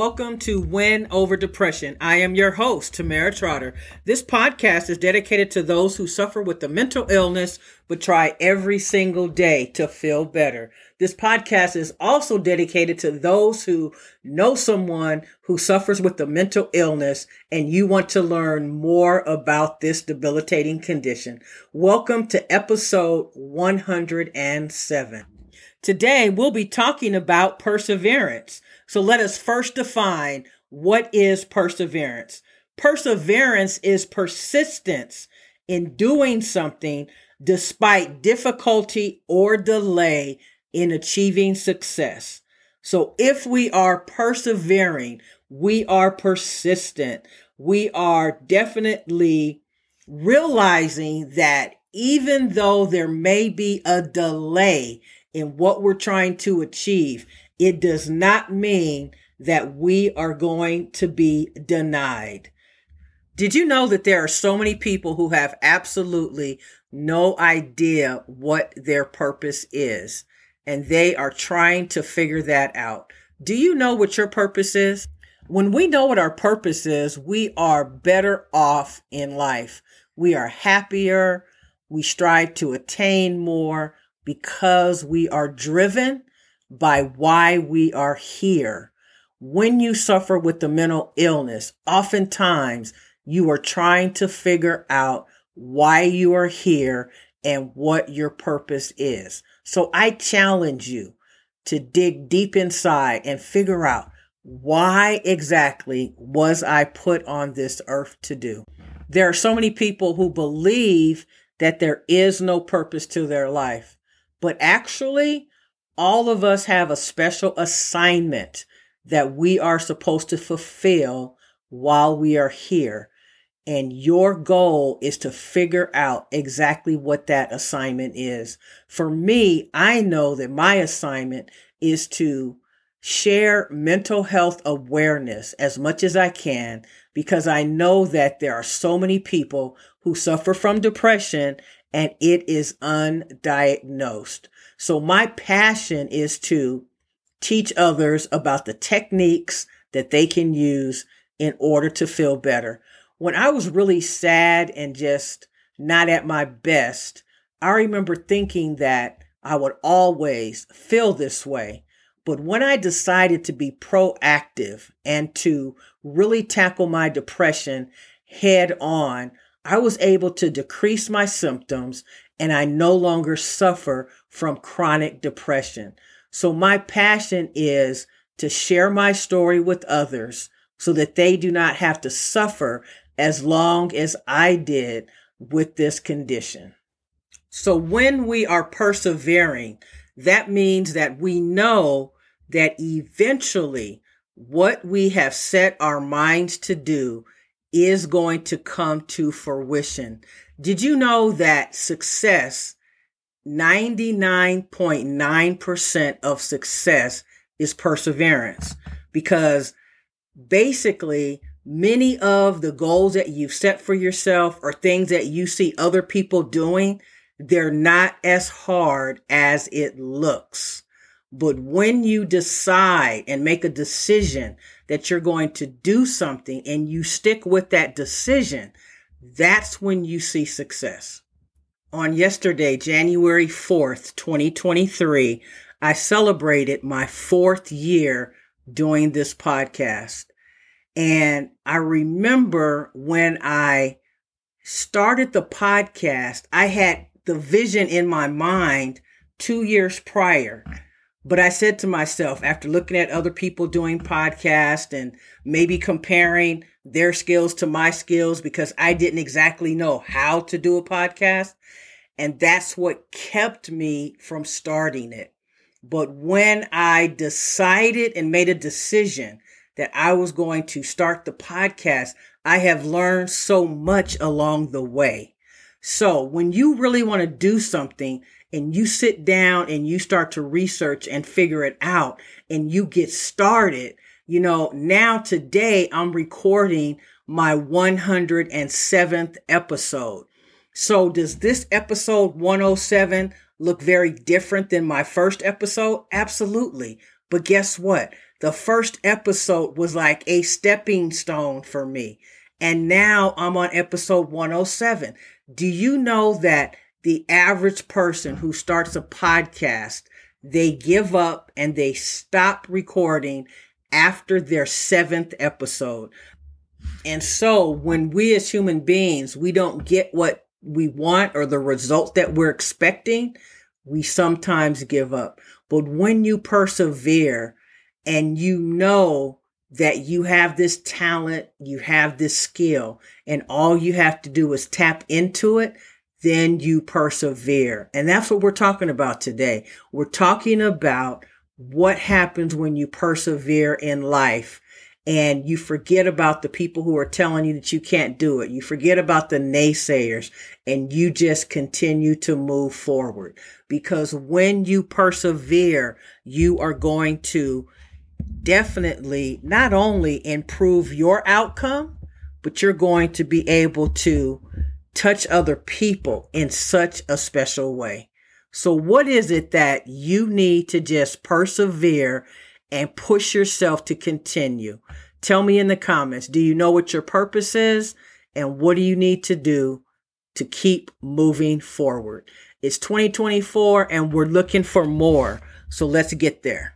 welcome to Win Over Depression. I am your host, Tamara Trotter. This podcast is dedicated to those who suffer with the mental illness but try every single day to feel better. This podcast is also dedicated to those who know someone who suffers with the mental illness and you want to learn more about this debilitating condition. Welcome to episode 107. Today we'll be talking about perseverance. So let us first define what is perseverance. Perseverance is persistence in doing something despite difficulty or delay in achieving success. So if we are persevering, we are persistent. We are definitely realizing that even though there may be a delay in what we're trying to achieve, it does not mean that we are going to be denied. Did you know that there are so many people who have absolutely no idea what their purpose is and they are trying to figure that out? Do you know what your purpose is? When we know what our purpose is, we are better off in life. We are happier. We strive to attain more because we are driven by why we are here. When you suffer with the mental illness, oftentimes you are trying to figure out why you are here and what your purpose is. So I challenge you to dig deep inside and figure out why exactly was I put on this earth to do? There are so many people who believe that there is no purpose to their life, but actually all of us have a special assignment that we are supposed to fulfill while we are here. And your goal is to figure out exactly what that assignment is. For me, I know that my assignment is to share mental health awareness as much as I can because I know that there are so many people who suffer from depression and it is undiagnosed. So my passion is to teach others about the techniques that they can use in order to feel better. When I was really sad and just not at my best, I remember thinking that I would always feel this way. But when I decided to be proactive and to really tackle my depression head on, I was able to decrease my symptoms and I no longer suffer from chronic depression. So my passion is to share my story with others so that they do not have to suffer as long as I did with this condition. So when we are persevering, that means that we know that eventually what we have set our minds to do is going to come to fruition. Did you know that success, 99.9% of success is perseverance? Because basically, many of the goals that you've set for yourself or things that you see other people doing, they're not as hard as it looks. But when you decide and make a decision that you're going to do something and you stick with that decision, that's when you see success. On yesterday, January 4th, 2023, I celebrated my fourth year doing this podcast. And I remember when I started the podcast, I had the vision in my mind two years prior. But I said to myself, after looking at other people doing podcasts and maybe comparing their skills to my skills because I didn't exactly know how to do a podcast. And that's what kept me from starting it. But when I decided and made a decision that I was going to start the podcast, I have learned so much along the way. So when you really want to do something and you sit down and you start to research and figure it out and you get started, you know, now today I'm recording my 107th episode. So does this episode 107 look very different than my first episode? Absolutely. But guess what? The first episode was like a stepping stone for me. And now I'm on episode 107. Do you know that the average person who starts a podcast, they give up and they stop recording after their seventh episode. And so when we as human beings, we don't get what we want or the result that we're expecting, we sometimes give up. But when you persevere and you know that you have this talent, you have this skill, and all you have to do is tap into it, then you persevere. And that's what we're talking about today. We're talking about what happens when you persevere in life and you forget about the people who are telling you that you can't do it. You forget about the naysayers and you just continue to move forward because when you persevere, you are going to definitely not only improve your outcome, but you're going to be able to touch other people in such a special way. So what is it that you need to just persevere and push yourself to continue? Tell me in the comments. Do you know what your purpose is? And what do you need to do to keep moving forward? It's 2024 and we're looking for more. So let's get there.